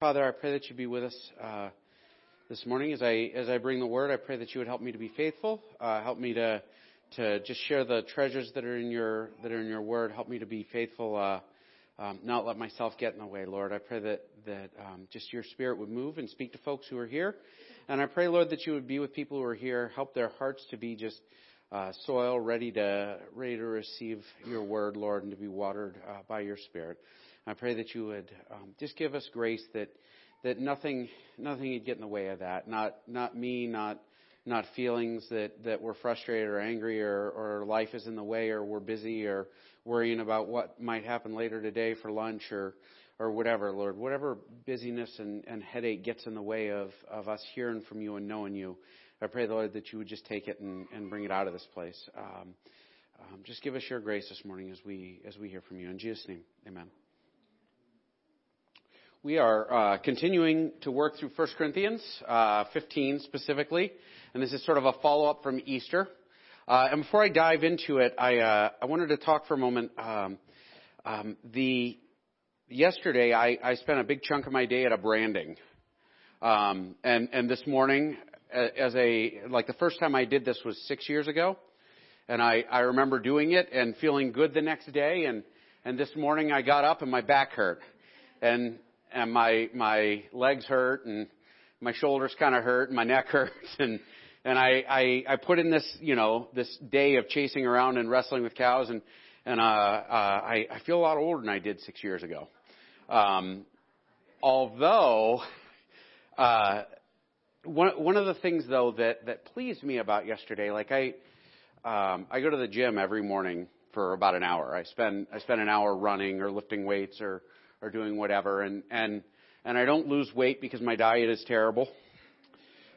Father, I pray that you be with us uh, this morning as I as I bring the word. I pray that you would help me to be faithful. Uh, help me to to just share the treasures that are in your that are in your word. Help me to be faithful. Uh, um, not let myself get in the way, Lord. I pray that that um, just your Spirit would move and speak to folks who are here, and I pray, Lord, that you would be with people who are here. Help their hearts to be just uh, soil ready to ready to receive your word, Lord, and to be watered uh, by your Spirit. I pray that you would um, just give us grace that that nothing nothing would get in the way of that. Not not me, not not feelings that that we're frustrated or angry or or life is in the way or we're busy or worrying about what might happen later today for lunch or or whatever, Lord, whatever busyness and, and headache gets in the way of, of us hearing from you and knowing you, I pray, the Lord, that you would just take it and, and bring it out of this place. Um, um, just give us your grace this morning as we as we hear from you. In Jesus' name, Amen. We are uh, continuing to work through 1 Corinthians uh, 15 specifically, and this is sort of a follow up from Easter. Uh, and before I dive into it, I, uh, I wanted to talk for a moment. Um, um, the yesterday, I, I spent a big chunk of my day at a branding, um, and and this morning, as a like the first time I did this was six years ago, and I I remember doing it and feeling good the next day, and and this morning I got up and my back hurt, and and my my legs hurt and my shoulders kind of hurt and my neck hurts and and I, I I put in this you know this day of chasing around and wrestling with cows and and uh, uh, I I feel a lot older than I did six years ago. Um, although uh, one one of the things though that that pleased me about yesterday, like I um, I go to the gym every morning for about an hour. I spend I spend an hour running or lifting weights or or doing whatever, and and and I don't lose weight because my diet is terrible.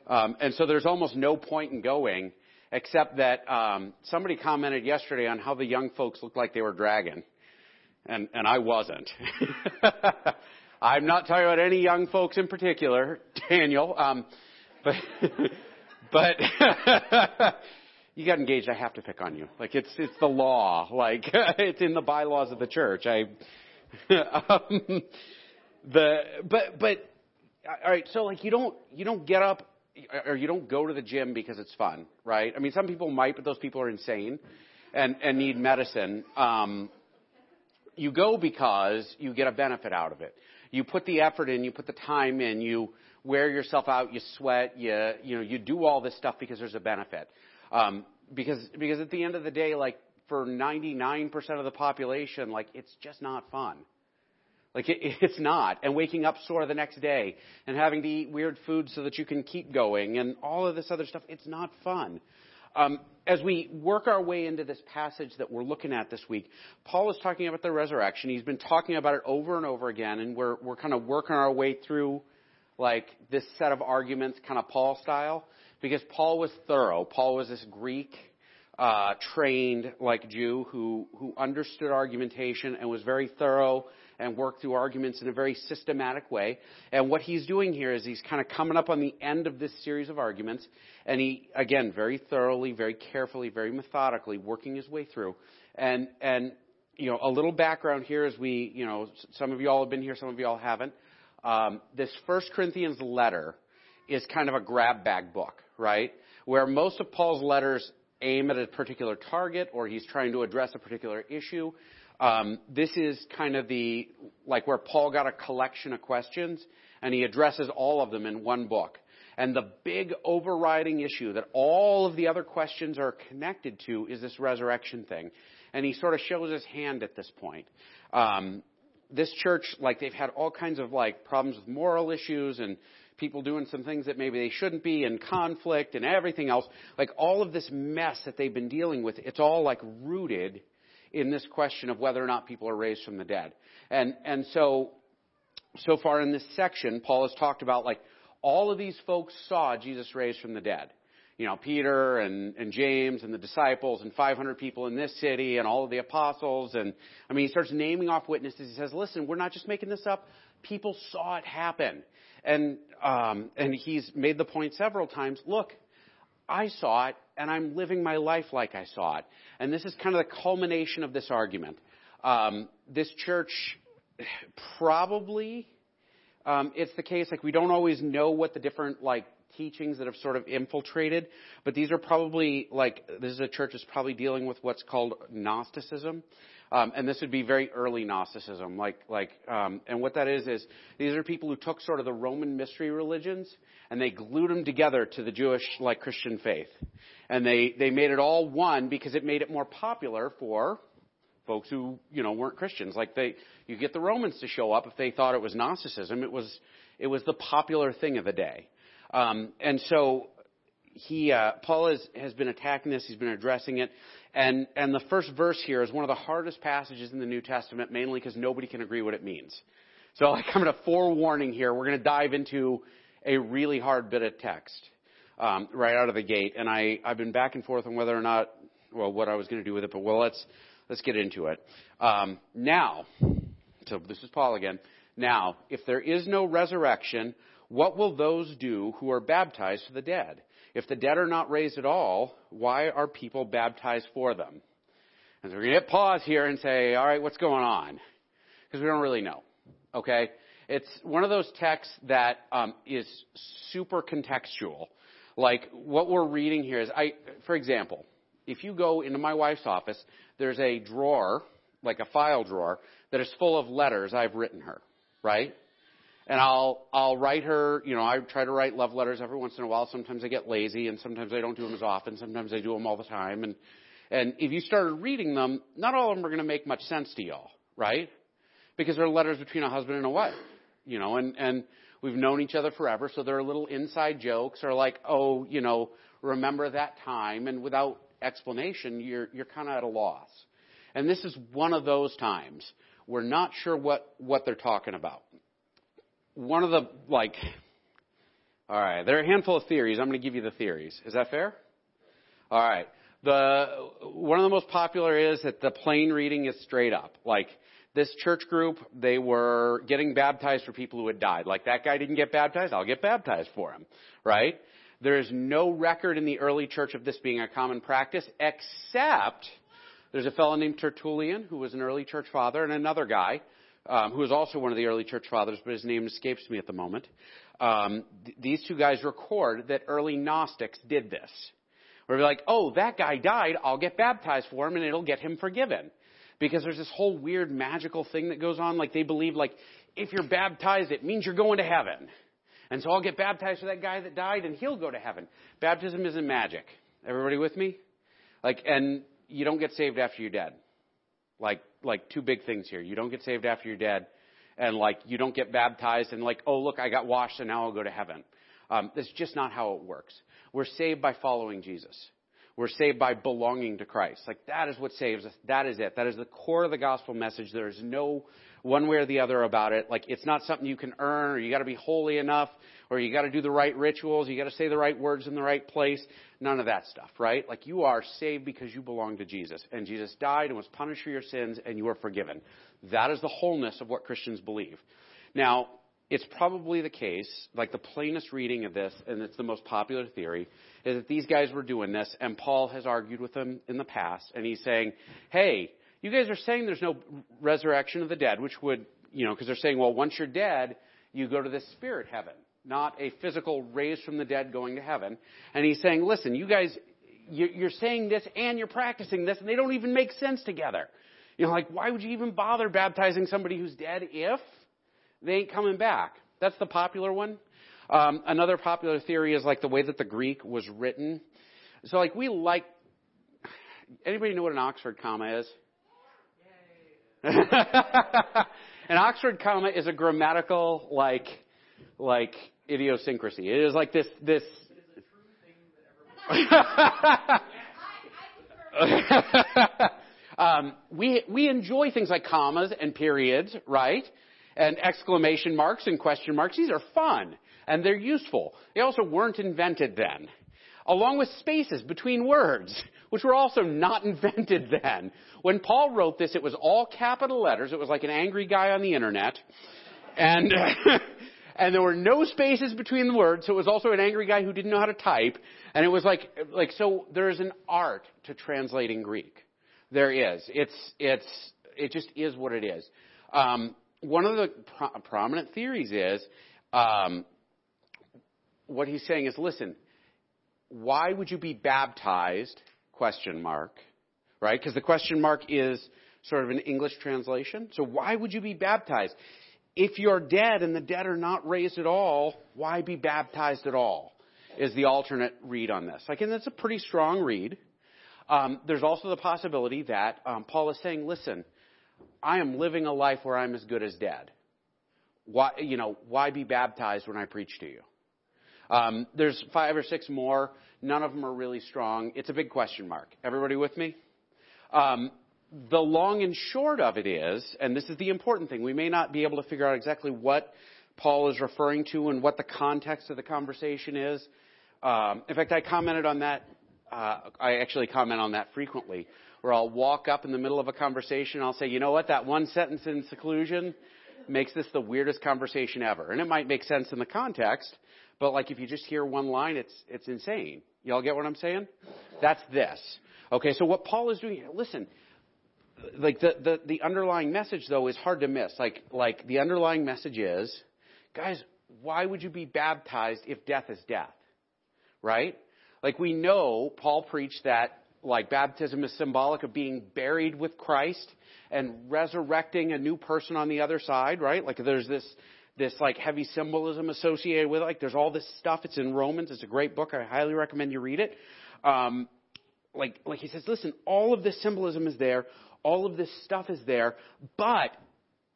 Um, and so there's almost no point in going, except that um, somebody commented yesterday on how the young folks looked like they were dragging, and and I wasn't. I'm not talking about any young folks in particular, Daniel. Um, but but you got engaged. I have to pick on you. Like it's it's the law. Like it's in the bylaws of the church. I um, the but but all right. So like you don't you don't get up or you don't go to the gym because it's fun, right? I mean, some people might, but those people are insane and and need medicine. Um, you go because you get a benefit out of it. You put the effort in, you put the time in, you wear yourself out, you sweat, you you know you do all this stuff because there's a benefit. Um, because because at the end of the day, like for 99% of the population, like it's just not fun. Like it, it's not. And waking up sore the next day and having to eat weird food so that you can keep going and all of this other stuff, it's not fun. Um, as we work our way into this passage that we're looking at this week, Paul is talking about the resurrection. He's been talking about it over and over again, and we're we're kind of working our way through like this set of arguments, kind of Paul style, because Paul was thorough. Paul was this Greek uh, trained like Jew who who understood argumentation and was very thorough and worked through arguments in a very systematic way. And what he's doing here is he's kind of coming up on the end of this series of arguments, and he again very thoroughly, very carefully, very methodically working his way through. And and you know a little background here as we you know some of you all have been here, some of you all haven't. Um, this First Corinthians letter is kind of a grab bag book, right? Where most of Paul's letters aim at a particular target or he's trying to address a particular issue. Um, this is kind of the, like where Paul got a collection of questions and he addresses all of them in one book. And the big overriding issue that all of the other questions are connected to is this resurrection thing. And he sort of shows his hand at this point. Um, this church, like they've had all kinds of like problems with moral issues and people doing some things that maybe they shouldn't be and conflict and everything else. Like all of this mess that they've been dealing with, it's all like rooted in this question of whether or not people are raised from the dead. And, and so, so far in this section, Paul has talked about like all of these folks saw Jesus raised from the dead. You know, Peter and, and James and the disciples and 500 people in this city and all of the apostles. And I mean, he starts naming off witnesses. He says, listen, we're not just making this up. People saw it happen. And, um, and he's made the point several times, look, I saw it and I'm living my life like I saw it. And this is kind of the culmination of this argument. Um, this church probably um, it's the case like we don't always know what the different like teachings that have sort of infiltrated, but these are probably like this is a church that's probably dealing with what's called Gnosticism. Um, and this would be very early Gnosticism, like like, um, and what that is is these are people who took sort of the Roman mystery religions and they glued them together to the Jewish like Christian faith, and they they made it all one because it made it more popular for folks who you know weren't Christians. Like they, you get the Romans to show up if they thought it was Gnosticism. It was it was the popular thing of the day, um, and so he uh, Paul has has been attacking this. He's been addressing it, and and the first verse here is one of the hardest passages in the New Testament, mainly because nobody can agree what it means. So I'm going to forewarning here. We're going to dive into a really hard bit of text um, right out of the gate, and I I've been back and forth on whether or not well what I was going to do with it, but well let's let's get into it. Um, now, so this is Paul again. Now, if there is no resurrection, what will those do who are baptized to the dead? If the dead are not raised at all, why are people baptized for them? And so we're going to hit pause here and say, all right, what's going on? Because we don't really know. Okay? It's one of those texts that um, is super contextual. Like what we're reading here is, I, for example, if you go into my wife's office, there's a drawer, like a file drawer, that is full of letters I've written her, right? And I'll I'll write her, you know, I try to write love letters every once in a while. Sometimes I get lazy, and sometimes I don't do them as often. Sometimes I do them all the time. And and if you started reading them, not all of them are going to make much sense to y'all, right? Because they're letters between a husband and a wife, you know, and and we've known each other forever, so there are little inside jokes or like, oh, you know, remember that time, and without explanation, you're you're kind of at a loss. And this is one of those times. We're not sure what what they're talking about one of the like all right there are a handful of theories. I'm going to give you the theories. Is that fair? All right. The one of the most popular is that the plain reading is straight up. Like this church group they were getting baptized for people who had died. Like that guy didn't get baptized i'll get baptized for him right? There is no record in the early church of this being a common practice except there's a fellow named tertullian who was an early church father and another guy um, who was also one of the early church fathers, but his name escapes me at the moment. Um, th- these two guys record that early Gnostics did this. Where they're like, oh, that guy died, I'll get baptized for him and it'll get him forgiven. Because there's this whole weird magical thing that goes on. Like they believe like, if you're baptized, it means you're going to heaven. And so I'll get baptized for that guy that died and he'll go to heaven. Baptism isn't magic. Everybody with me? Like, and you don't get saved after you're dead. Like, like two big things here. You don't get saved after you're dead, and like you don't get baptized and like, oh look, I got washed and now I'll go to heaven. Um, that's just not how it works. We're saved by following Jesus. We're saved by belonging to Christ. Like that is what saves us. That is it. That is the core of the gospel message. There is no one way or the other about it. Like it's not something you can earn or you got to be holy enough or you got to do the right rituals, you got to say the right words in the right place. None of that stuff, right? Like you are saved because you belong to Jesus and Jesus died and was punished for your sins and you are forgiven. That is the wholeness of what Christians believe. Now, it's probably the case, like the plainest reading of this, and it's the most popular theory, is that these guys were doing this, and Paul has argued with them in the past, and he's saying, hey, you guys are saying there's no resurrection of the dead, which would, you know, because they're saying, well, once you're dead, you go to this spirit heaven not a physical raised from the dead going to heaven. And he's saying, listen, you guys, you're saying this and you're practicing this, and they don't even make sense together. You know, like, why would you even bother baptizing somebody who's dead if they ain't coming back? That's the popular one. Um, another popular theory is like the way that the Greek was written. So, like, we like. Anybody know what an Oxford comma is? an Oxford comma is a grammatical, like, like idiosyncrasy. It is like this this. Thing that ever um, we we enjoy things like commas and periods, right? And exclamation marks and question marks. These are fun and they're useful. They also weren't invented then. Along with spaces between words, which were also not invented then. When Paul wrote this, it was all capital letters. It was like an angry guy on the internet. And and there were no spaces between the words, so it was also an angry guy who didn't know how to type, and it was like, like, so there's an art to translating Greek. There is. It's, it's, it just is what it is. Um, one of the pro- prominent theories is um, what he's saying is, listen, why would you be baptized? Question mark, right? Because the question mark is sort of an English translation. So why would you be baptized? If you're dead and the dead are not raised at all, why be baptized at all? Is the alternate read on this. Like, and that's a pretty strong read. Um, there's also the possibility that um, Paul is saying, listen, I am living a life where I'm as good as dead. Why, you know, why be baptized when I preach to you? Um, there's five or six more. None of them are really strong. It's a big question mark. Everybody with me? Um, the long and short of it is, and this is the important thing, we may not be able to figure out exactly what Paul is referring to and what the context of the conversation is. Um, in fact, I commented on that. Uh, I actually comment on that frequently, where I'll walk up in the middle of a conversation. And I'll say, you know what? That one sentence in seclusion makes this the weirdest conversation ever, and it might make sense in the context, but like if you just hear one line, it's it's insane. Y'all get what I'm saying? That's this. Okay, so what Paul is doing, here, listen, like the, the, the underlying message though is hard to miss. Like, like the underlying message is, guys, why would you be baptized if death is death? Right? Like we know Paul preached that like baptism is symbolic of being buried with Christ and resurrecting a new person on the other side, right? Like there's this this like heavy symbolism associated with it. Like there's all this stuff. It's in Romans. It's a great book. I highly recommend you read it. Um, like like he says, listen, all of this symbolism is there. All of this stuff is there, but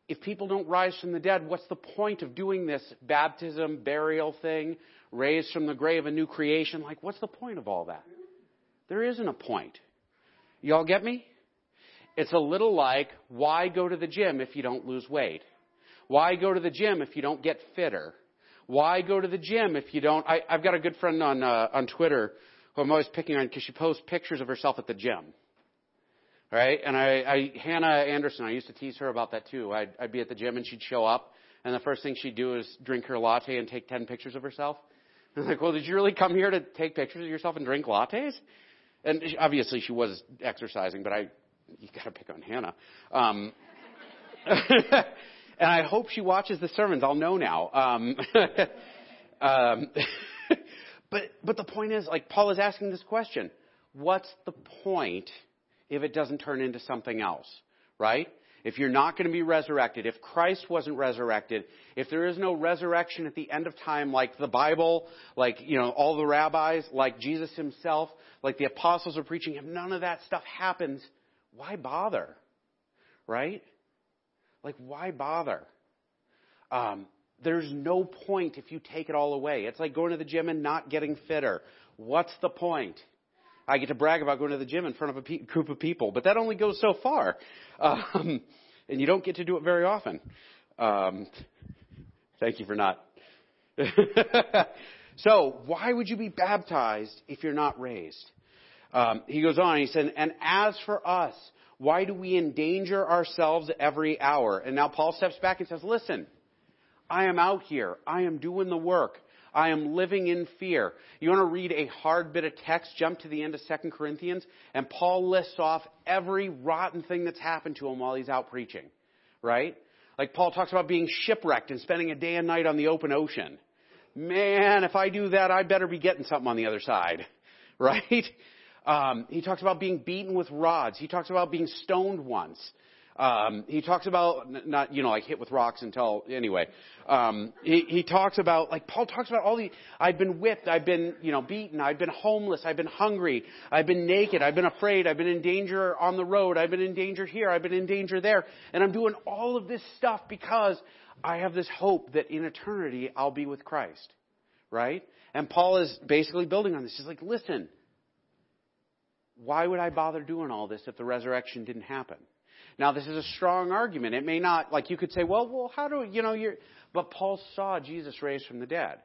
if people don't rise from the dead, what's the point of doing this baptism, burial thing, raised from the grave, a new creation? Like, what's the point of all that? There isn't a point. Y'all get me? It's a little like, why go to the gym if you don't lose weight? Why go to the gym if you don't get fitter? Why go to the gym if you don't? I, I've got a good friend on uh, on Twitter who I'm always picking on because she posts pictures of herself at the gym. Right? And I, I, Hannah Anderson, I used to tease her about that too. I'd, I'd be at the gym and she'd show up, and the first thing she'd do is drink her latte and take 10 pictures of herself. And I'm like, well, did you really come here to take pictures of yourself and drink lattes? And she, obviously she was exercising, but I, you gotta pick on Hannah. Um, and I hope she watches the sermons. I'll know now. Um, um, but, but the point is, like, Paul is asking this question. What's the point if it doesn't turn into something else, right? If you're not going to be resurrected, if Christ wasn't resurrected, if there is no resurrection at the end of time like the Bible, like, you know, all the rabbis, like Jesus himself, like the apostles are preaching, if none of that stuff happens, why bother? Right? Like, why bother? Um, there's no point if you take it all away. It's like going to the gym and not getting fitter. What's the point? I get to brag about going to the gym in front of a pe- group of people, but that only goes so far. Um, and you don't get to do it very often. Um, thank you for not. so, why would you be baptized if you're not raised? Um, he goes on, he said, and as for us, why do we endanger ourselves every hour? And now Paul steps back and says, listen, I am out here. I am doing the work. I am living in fear. You want to read a hard bit of text? Jump to the end of 2 Corinthians, and Paul lists off every rotten thing that's happened to him while he's out preaching. Right? Like Paul talks about being shipwrecked and spending a day and night on the open ocean. Man, if I do that, I better be getting something on the other side. Right? Um, he talks about being beaten with rods. He talks about being stoned once. Um, he talks about not you know like hit with rocks until anyway. Um, he, he talks about like Paul talks about all the I've been whipped, I've been you know beaten, I've been homeless, I've been hungry, I've been naked, I've been afraid, I've been in danger on the road, I've been in danger here, I've been in danger there, and I'm doing all of this stuff because I have this hope that in eternity I'll be with Christ, right? And Paul is basically building on this. He's like, listen, why would I bother doing all this if the resurrection didn't happen? Now, this is a strong argument. It may not, like you could say, well, well, how do, you know, you're, but Paul saw Jesus raised from the dead,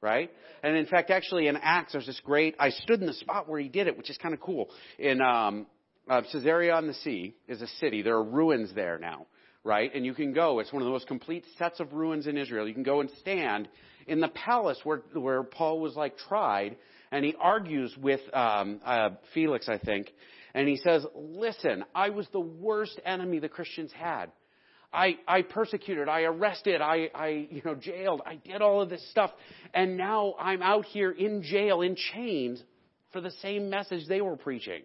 right? And in fact, actually in Acts, there's this great, I stood in the spot where he did it, which is kind of cool. In, um, uh, Caesarea on the Sea is a city. There are ruins there now, right? And you can go. It's one of the most complete sets of ruins in Israel. You can go and stand in the palace where, where Paul was like tried, and he argues with um, uh, Felix, I think, and he says, Listen, I was the worst enemy the Christians had. I, I persecuted, I arrested, I, I, you know, jailed, I did all of this stuff, and now I'm out here in jail, in chains, for the same message they were preaching.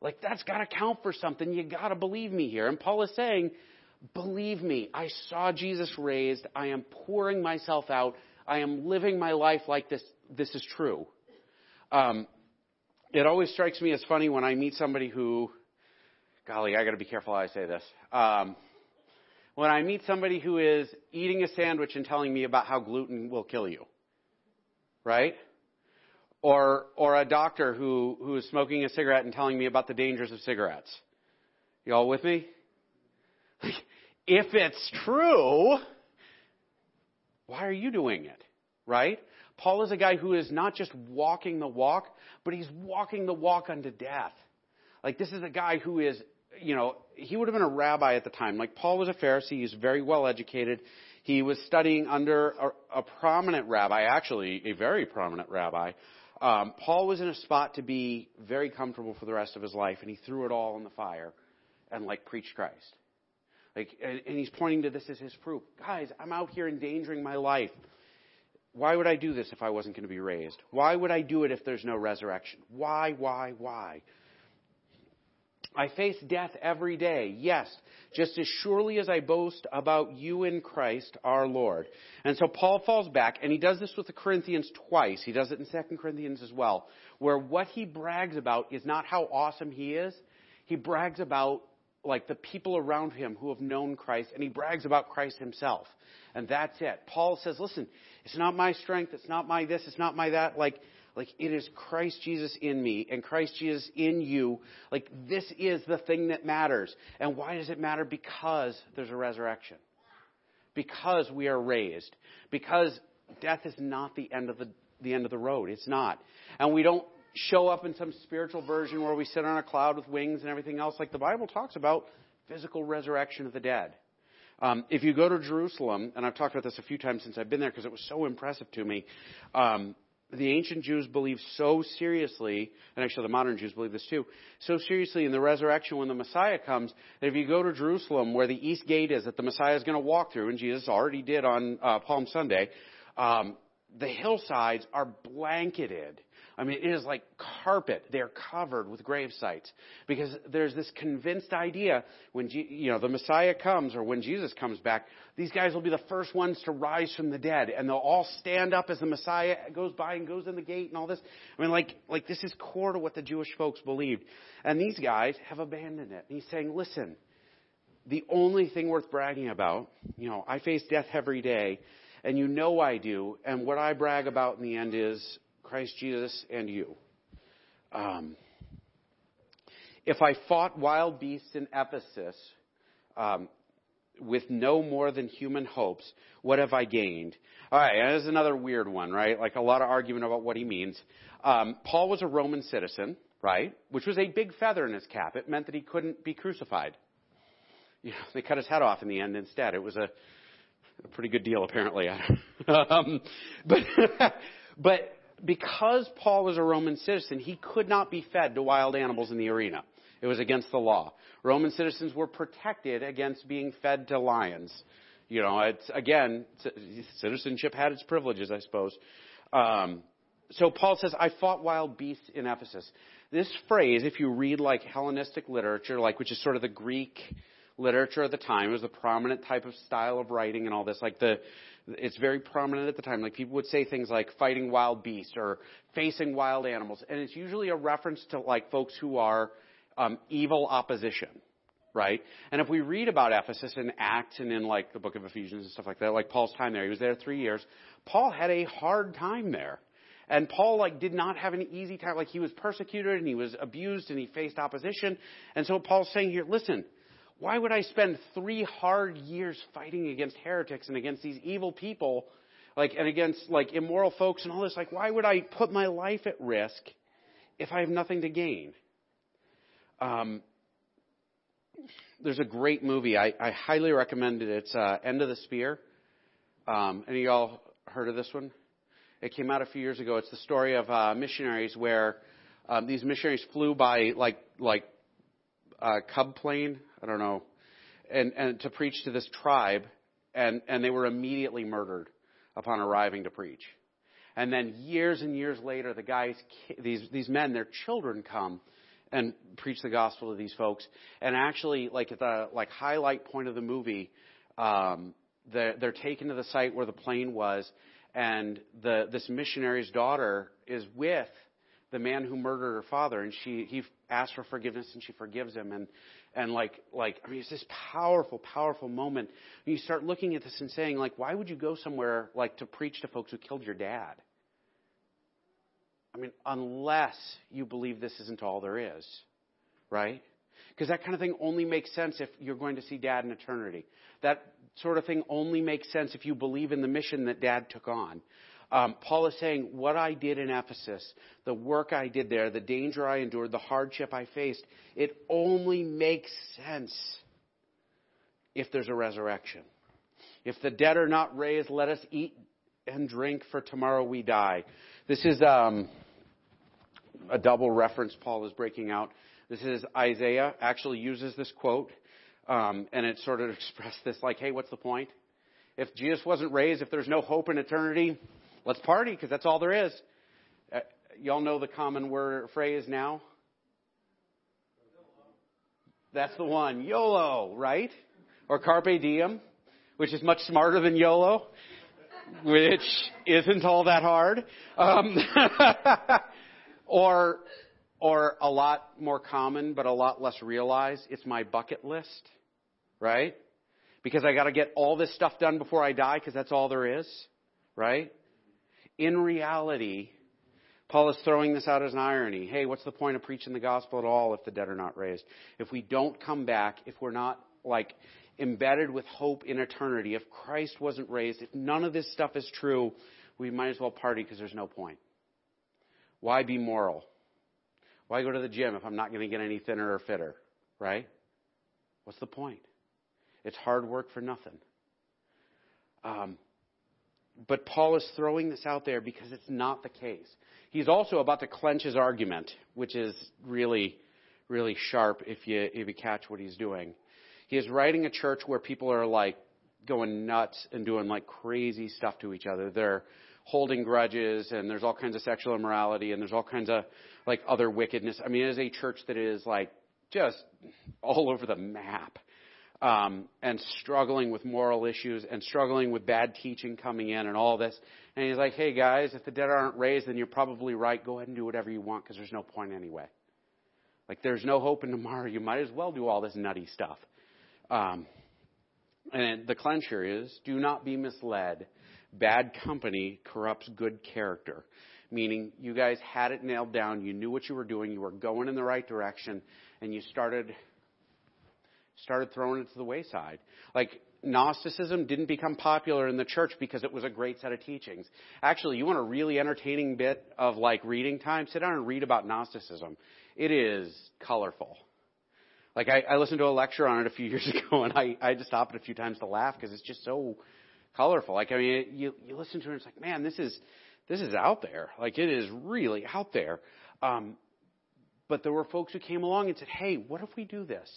Like, that's gotta count for something. You gotta believe me here. And Paul is saying, believe me, I saw Jesus raised, I am pouring myself out, I am living my life like this, this is true. Um, it always strikes me as funny when I meet somebody who, golly, I got to be careful how I say this. Um, when I meet somebody who is eating a sandwich and telling me about how gluten will kill you, right? Or or a doctor who who is smoking a cigarette and telling me about the dangers of cigarettes. You all with me? if it's true, why are you doing it? Right? Paul is a guy who is not just walking the walk, but he's walking the walk unto death. Like this is a guy who is, you know, he would have been a rabbi at the time. Like Paul was a Pharisee, he's very well educated. He was studying under a, a prominent rabbi, actually a very prominent rabbi. Um, Paul was in a spot to be very comfortable for the rest of his life, and he threw it all in the fire and like preached Christ. Like, and, and he's pointing to this as his proof. Guys, I'm out here endangering my life. Why would I do this if I wasn't going to be raised? Why would I do it if there's no resurrection? Why, why, why? I face death every day, yes, just as surely as I boast about you in Christ our Lord. And so Paul falls back, and he does this with the Corinthians twice. He does it in 2 Corinthians as well, where what he brags about is not how awesome he is. He brags about like the people around him who have known Christ, and he brags about Christ himself. And that's it. Paul says, listen, it's not my strength, it's not my this, it's not my that. Like, like it is Christ Jesus in me and Christ Jesus in you. Like this is the thing that matters. And why does it matter? Because there's a resurrection. Because we are raised. Because death is not the end of the, the end of the road. It's not. And we don't show up in some spiritual version where we sit on a cloud with wings and everything else. Like the Bible talks about physical resurrection of the dead. Um, if you go to Jerusalem, and I've talked about this a few times since I've been there because it was so impressive to me, um, the ancient Jews believed so seriously, and actually the modern Jews believe this too, so seriously in the resurrection when the Messiah comes, that if you go to Jerusalem where the east gate is that the Messiah is going to walk through, and Jesus already did on uh, Palm Sunday, um, the hillsides are blanketed I mean, it is like carpet. They're covered with grave sites because there's this convinced idea when you know the Messiah comes or when Jesus comes back, these guys will be the first ones to rise from the dead, and they'll all stand up as the Messiah goes by and goes in the gate and all this. I mean, like like this is core to what the Jewish folks believed, and these guys have abandoned it. And he's saying, listen. The only thing worth bragging about, you know, I face death every day, and you know I do, and what I brag about in the end is Christ Jesus and you. Um, if I fought wild beasts in Ephesus um, with no more than human hopes, what have I gained? All right, is another weird one, right? Like a lot of argument about what he means. Um, Paul was a Roman citizen, right? Which was a big feather in his cap. It meant that he couldn't be crucified. You know, they cut his head off in the end instead. It was a, a pretty good deal, apparently. um, but but because Paul was a Roman citizen, he could not be fed to wild animals in the arena. It was against the law. Roman citizens were protected against being fed to lions. You know, it's again, citizenship had its privileges, I suppose. Um, so Paul says, "I fought wild beasts in Ephesus." This phrase, if you read like Hellenistic literature, like which is sort of the Greek literature of the time, it was a prominent type of style of writing and all this. Like the it's very prominent at the time. Like people would say things like fighting wild beasts or facing wild animals, and it's usually a reference to like folks who are um, evil opposition, right? And if we read about Ephesus in Acts and in like the book of Ephesians and stuff like that, like Paul's time there, he was there three years. Paul had a hard time there. And Paul like did not have an easy time. Like he was persecuted and he was abused and he faced opposition. And so Paul's saying here, listen, why would I spend three hard years fighting against heretics and against these evil people, like, and against, like, immoral folks and all this? Like, why would I put my life at risk if I have nothing to gain? Um, there's a great movie. I, I highly recommend it. It's uh, End of the Spear. Um, any of y'all heard of this one? It came out a few years ago. It's the story of uh, missionaries where um, these missionaries flew by like like uh, Cub plane. I don't know. and, and to preach to this tribe, and, and they were immediately murdered upon arriving to preach. And then years and years later, the guys, these, these men, their children come and preach the gospel to these folks. And actually, like at the like highlight point of the movie, um, they're, they're taken to the site where the plane was, and the this missionary's daughter is with the man who murdered her father, and she he asks for forgiveness, and she forgives him, and and like like I mean, it's this powerful, powerful moment. And you start looking at this and saying, like, why would you go somewhere like to preach to folks who killed your dad? I mean, unless you believe this isn't all there is, right? Because that kind of thing only makes sense if you're going to see dad in eternity. That sort of thing only makes sense if you believe in the mission that dad took on. Um, Paul is saying, what I did in Ephesus, the work I did there, the danger I endured, the hardship I faced, it only makes sense if there's a resurrection. If the dead are not raised, let us eat and drink, for tomorrow we die. This is um, a double reference Paul is breaking out. This is Isaiah actually uses this quote, um, and it sort of expressed this like, hey, what's the point? If Jesus wasn't raised, if there's no hope in eternity, let's party because that's all there is. Uh, y'all know the common word phrase now. That's the one, YOLO, right? Or carpe diem, which is much smarter than YOLO which isn't all that hard. Um, or, or a lot more common, but a lot less realized. It's my bucket list, right? Because I got to get all this stuff done before I die, because that's all there is, right? In reality, Paul is throwing this out as an irony. Hey, what's the point of preaching the gospel at all if the dead are not raised? If we don't come back, if we're not like embedded with hope in eternity, if Christ wasn't raised, if none of this stuff is true, we might as well party because there's no point. Why be moral? Why go to the gym if I'm not going to get any thinner or fitter? Right? What's the point? It's hard work for nothing. Um, but Paul is throwing this out there because it's not the case. He's also about to clench his argument, which is really, really sharp if you, if you catch what he's doing. He is writing a church where people are like going nuts and doing like crazy stuff to each other. They're holding grudges and there's all kinds of sexual immorality and there's all kinds of like other wickedness. I mean, it is a church that is like just all over the map. Um, and struggling with moral issues and struggling with bad teaching coming in and all this. And he's like, hey guys, if the dead aren't raised, then you're probably right. Go ahead and do whatever you want because there's no point anyway. Like there's no hope in tomorrow. You might as well do all this nutty stuff. Um, and the clencher is do not be misled. Bad company corrupts good character. Meaning, you guys had it nailed down, you knew what you were doing, you were going in the right direction, and you started started throwing it to the wayside. Like Gnosticism didn't become popular in the church because it was a great set of teachings. Actually, you want a really entertaining bit of like reading time? Sit down and read about Gnosticism. It is colorful. Like I, I listened to a lecture on it a few years ago, and I, I had to stop it a few times to laugh because it's just so colorful. Like I mean, you you listen to it, and it's like, man, this is this is out there. Like it is really out there. Um, but there were folks who came along and said, hey, what if we do this?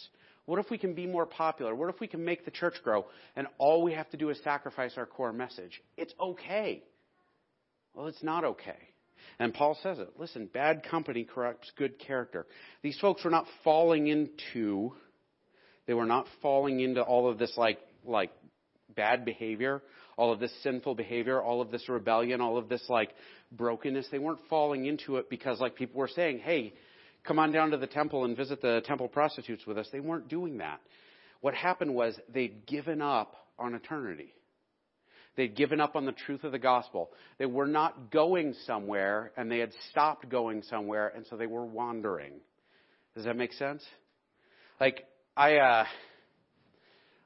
What if we can be more popular? What if we can make the church grow? And all we have to do is sacrifice our core message. It's okay. Well, it's not okay. And Paul says it. Listen, bad company corrupts good character. These folks were not falling into, they were not falling into all of this like, like bad behavior, all of this sinful behavior, all of this rebellion, all of this like brokenness. They weren't falling into it because like people were saying, hey, come on down to the temple and visit the temple prostitutes with us. They weren't doing that. What happened was they'd given up on eternity. They'd given up on the truth of the gospel. They were not going somewhere, and they had stopped going somewhere, and so they were wandering. Does that make sense? Like I, uh,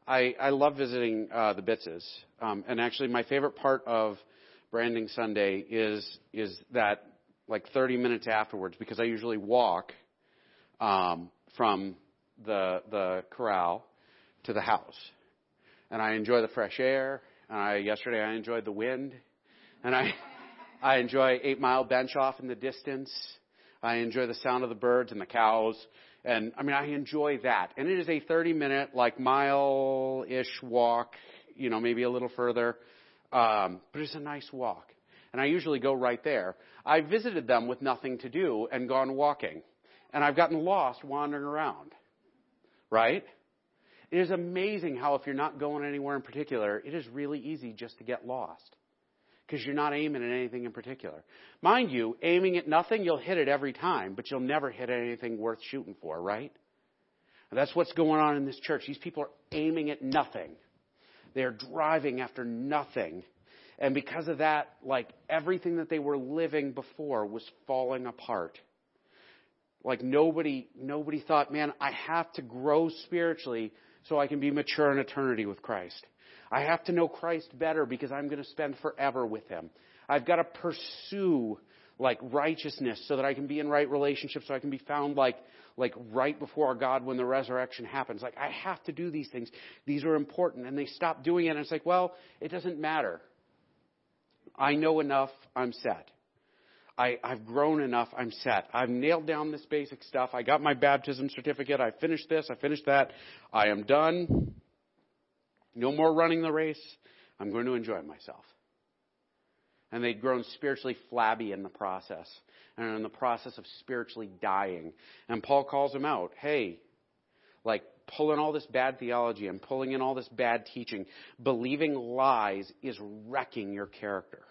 I, I love visiting uh, the Bitzes, um, and actually, my favorite part of Branding Sunday is is that like 30 minutes afterwards, because I usually walk um, from the the corral to the house, and I enjoy the fresh air and I, yesterday I enjoyed the wind. And I, I enjoy Eight Mile Bench off in the distance. I enjoy the sound of the birds and the cows And I mean, I enjoy that. And it is a 30 minute, like mile-ish walk, you know, maybe a little further. Um, but it's a nice walk. And I usually go right there. I've visited them with nothing to do and gone walking. And I've gotten lost wandering around. Right? It is amazing how if you're not going anywhere in particular, it is really easy just to get lost. Because you're not aiming at anything in particular. Mind you, aiming at nothing, you'll hit it every time, but you'll never hit anything worth shooting for, right? And that's what's going on in this church. These people are aiming at nothing. They're driving after nothing. And because of that, like everything that they were living before was falling apart. Like nobody, nobody thought, man, I have to grow spiritually so I can be mature in eternity with Christ. I have to know Christ better because I'm going to spend forever with Him. I've got to pursue like righteousness so that I can be in right relationships, so I can be found like, like right before God when the resurrection happens. Like I have to do these things. These are important. And they stop doing it and it's like, well, it doesn't matter. I know enough, I'm set. I, I've grown enough, I'm set. I've nailed down this basic stuff. I got my baptism certificate. I finished this, I finished that. I am done. No more running the race. I'm going to enjoy myself. And they'd grown spiritually flabby in the process and in the process of spiritually dying. And Paul calls them out. Hey, like pulling all this bad theology and pulling in all this bad teaching, believing lies is wrecking your character.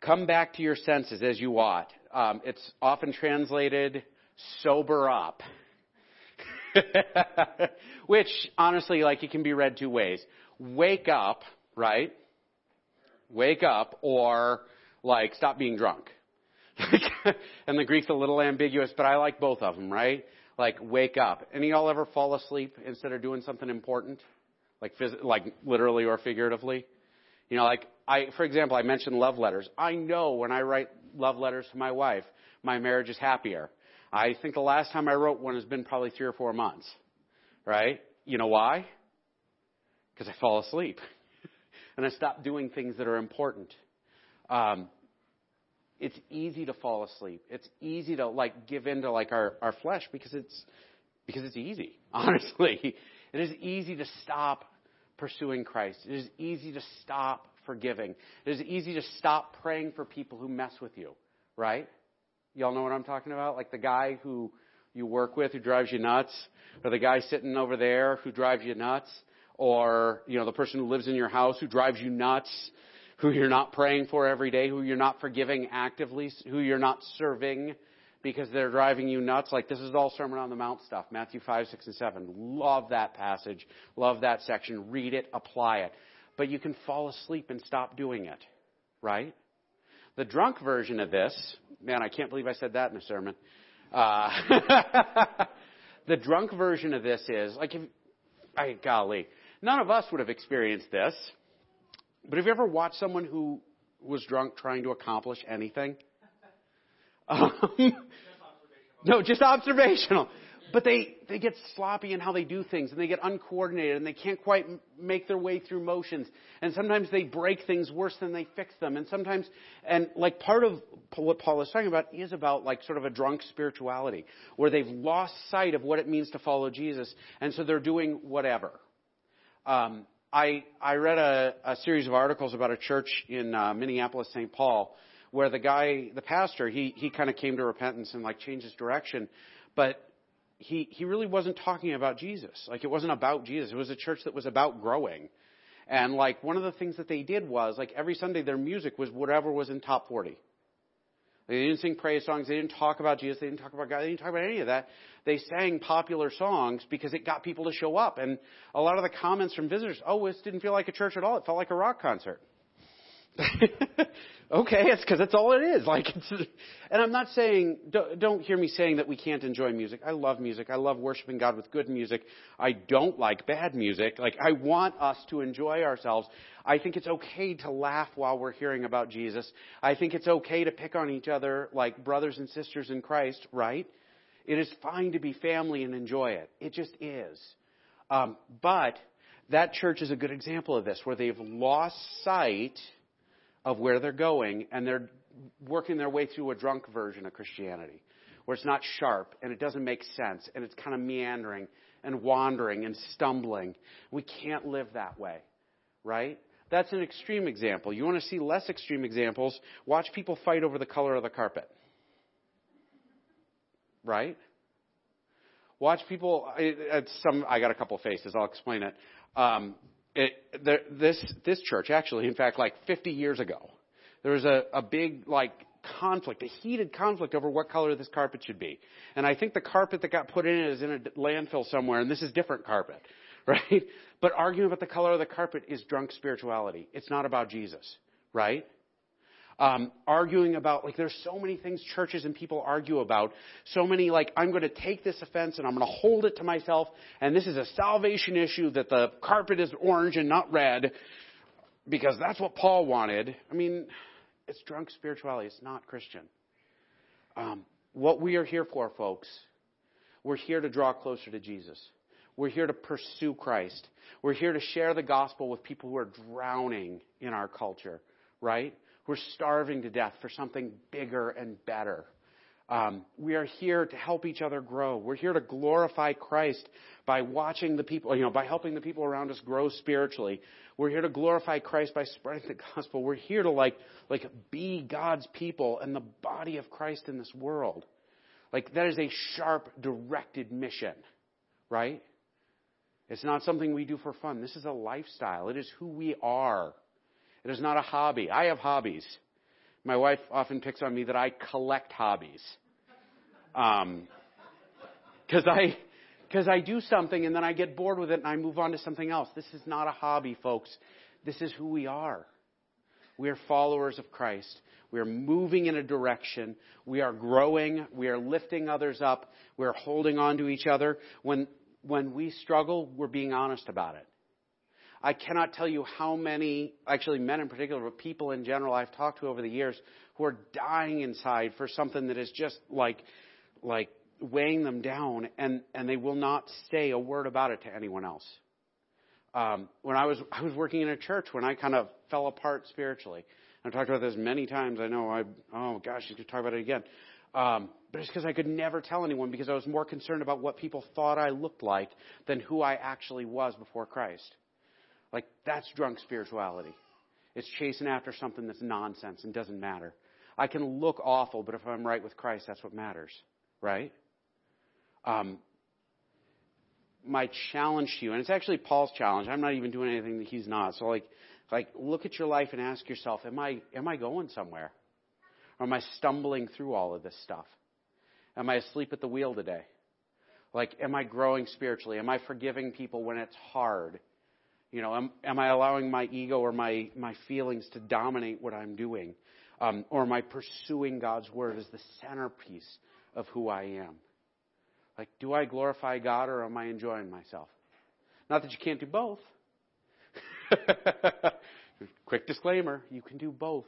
Come back to your senses as you ought. Um, it's often translated sober up. Which, honestly, like it can be read two ways. Wake up, right? Wake up, or like stop being drunk. and the Greek's a little ambiguous, but I like both of them, right? Like wake up. Any of y'all ever fall asleep instead of doing something important? Like phys- like literally or figuratively? You know, like I, for example, I mentioned love letters. I know when I write love letters to my wife, my marriage is happier. I think the last time I wrote one has been probably three or four months. Right? You know why? Because I fall asleep. and I stop doing things that are important. Um, it's easy to fall asleep. It's easy to like give into like our, our flesh because it's because it's easy, honestly. It is easy to stop pursuing Christ. It is easy to stop forgiving. It is easy to stop praying for people who mess with you, right? Y'all know what I'm talking about? Like the guy who you work with who drives you nuts, or the guy sitting over there who drives you nuts, or, you know, the person who lives in your house who drives you nuts, who you're not praying for every day, who you're not forgiving actively, who you're not serving because they're driving you nuts. Like this is all Sermon on the Mount stuff. Matthew 5, 6, and 7. Love that passage. Love that section. Read it. Apply it. But you can fall asleep and stop doing it. Right? The drunk version of this, man, I can't believe I said that in a sermon. Uh, the drunk version of this is, like, if, I, golly, none of us would have experienced this. But have you ever watched someone who was drunk trying to accomplish anything? Um, no, just observational. But they, they get sloppy in how they do things and they get uncoordinated and they can't quite make their way through motions. And sometimes they break things worse than they fix them. And sometimes, and like part of what Paul is talking about is about like sort of a drunk spirituality where they've lost sight of what it means to follow Jesus. And so they're doing whatever. Um, I, I read a, a series of articles about a church in uh, Minneapolis, St. Paul, where the guy, the pastor, he, he kind of came to repentance and like changed his direction. But he, he really wasn't talking about Jesus. Like it wasn't about Jesus. It was a church that was about growing. And like one of the things that they did was like every Sunday their music was whatever was in top 40. They didn't sing praise songs. They didn't talk about Jesus. They didn't talk about God. They didn't talk about any of that. They sang popular songs because it got people to show up. And a lot of the comments from visitors, oh, this didn't feel like a church at all. It felt like a rock concert. okay, it's because that's all it is. Like, it's, and I'm not saying, don't, don't hear me saying that we can't enjoy music. I love music. I love worshiping God with good music. I don't like bad music. Like, I want us to enjoy ourselves. I think it's okay to laugh while we're hearing about Jesus. I think it's okay to pick on each other like brothers and sisters in Christ, right? It is fine to be family and enjoy it. It just is. Um, but that church is a good example of this, where they've lost sight of where they're going, and they're working their way through a drunk version of Christianity, where it's not sharp and it doesn't make sense and it's kind of meandering and wandering and stumbling. We can't live that way, right? That's an extreme example. You want to see less extreme examples? Watch people fight over the color of the carpet. Right? Watch people. Some. I got a couple faces. I'll explain it. Um, it there, this this church actually, in fact, like 50 years ago, there was a, a big like conflict, a heated conflict over what color this carpet should be. And I think the carpet that got put in it is in a landfill somewhere, and this is different carpet, right? But arguing about the color of the carpet is drunk spirituality. It's not about Jesus, right? Um, arguing about like there's so many things churches and people argue about. So many like I'm going to take this offense and I'm going to hold it to myself, and this is a salvation issue that the carpet is orange and not red because that's what Paul wanted. I mean, it's drunk spirituality. It's not Christian. Um, what we are here for, folks, we're here to draw closer to Jesus. We're here to pursue Christ. We're here to share the gospel with people who are drowning in our culture, right? We're starving to death for something bigger and better. Um, we are here to help each other grow. We're here to glorify Christ by watching the people, you know, by helping the people around us grow spiritually. We're here to glorify Christ by spreading the gospel. We're here to like, like be God's people and the body of Christ in this world. Like that is a sharp, directed mission, right? It's not something we do for fun. This is a lifestyle. It is who we are. It is not a hobby. I have hobbies. My wife often picks on me that I collect hobbies. Um, cause I, cause I do something and then I get bored with it and I move on to something else. This is not a hobby, folks. This is who we are. We are followers of Christ. We are moving in a direction. We are growing. We are lifting others up. We are holding on to each other. When, when we struggle, we're being honest about it. I cannot tell you how many, actually men in particular, but people in general I've talked to over the years who are dying inside for something that is just like, like weighing them down and, and they will not say a word about it to anyone else. Um, when I was, I was working in a church when I kind of fell apart spiritually. I've talked about this many times. I know I, oh gosh, you could talk about it again. Um, but it's because I could never tell anyone because I was more concerned about what people thought I looked like than who I actually was before Christ. Like, that's drunk spirituality. It's chasing after something that's nonsense and doesn't matter. I can look awful, but if I'm right with Christ, that's what matters, right? Um, my challenge to you, and it's actually Paul's challenge. I'm not even doing anything that he's not. So, like, like look at your life and ask yourself, am I am I going somewhere? Or am I stumbling through all of this stuff? Am I asleep at the wheel today? Like, am I growing spiritually? Am I forgiving people when it's hard? You know, am, am I allowing my ego or my, my feelings to dominate what I'm doing? Um, or am I pursuing God's word as the centerpiece of who I am? Like, do I glorify God or am I enjoying myself? Not that you can't do both. Quick disclaimer, you can do both.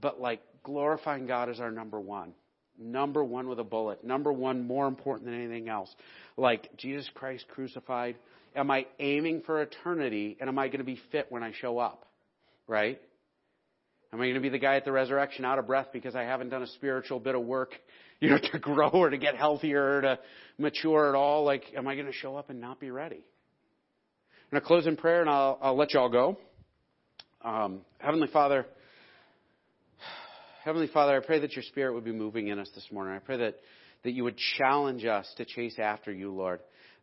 But like, glorifying God is our number one. Number one with a bullet. Number one more important than anything else. Like, Jesus Christ crucified am I aiming for eternity and am I going to be fit when I show up? Right? Am I going to be the guy at the resurrection out of breath because I haven't done a spiritual bit of work, you know, to grow or to get healthier or to mature at all? Like, am I going to show up and not be ready? And I'm close in prayer and I'll, I'll let you all go. Um, Heavenly Father, Heavenly Father, I pray that your Spirit would be moving in us this morning. I pray that, that you would challenge us to chase after you, Lord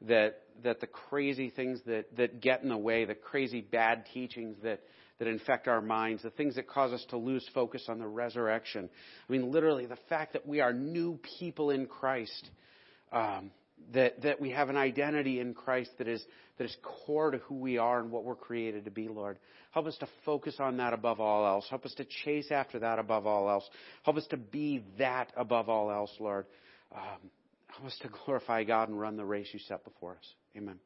that that the crazy things that, that get in the way, the crazy bad teachings that, that infect our minds, the things that cause us to lose focus on the resurrection. I mean, literally, the fact that we are new people in Christ, um, that, that we have an identity in Christ that is, that is core to who we are and what we're created to be, Lord. Help us to focus on that above all else. Help us to chase after that above all else. Help us to be that above all else, Lord. Um, Help us to glorify God and run the race you set before us. Amen.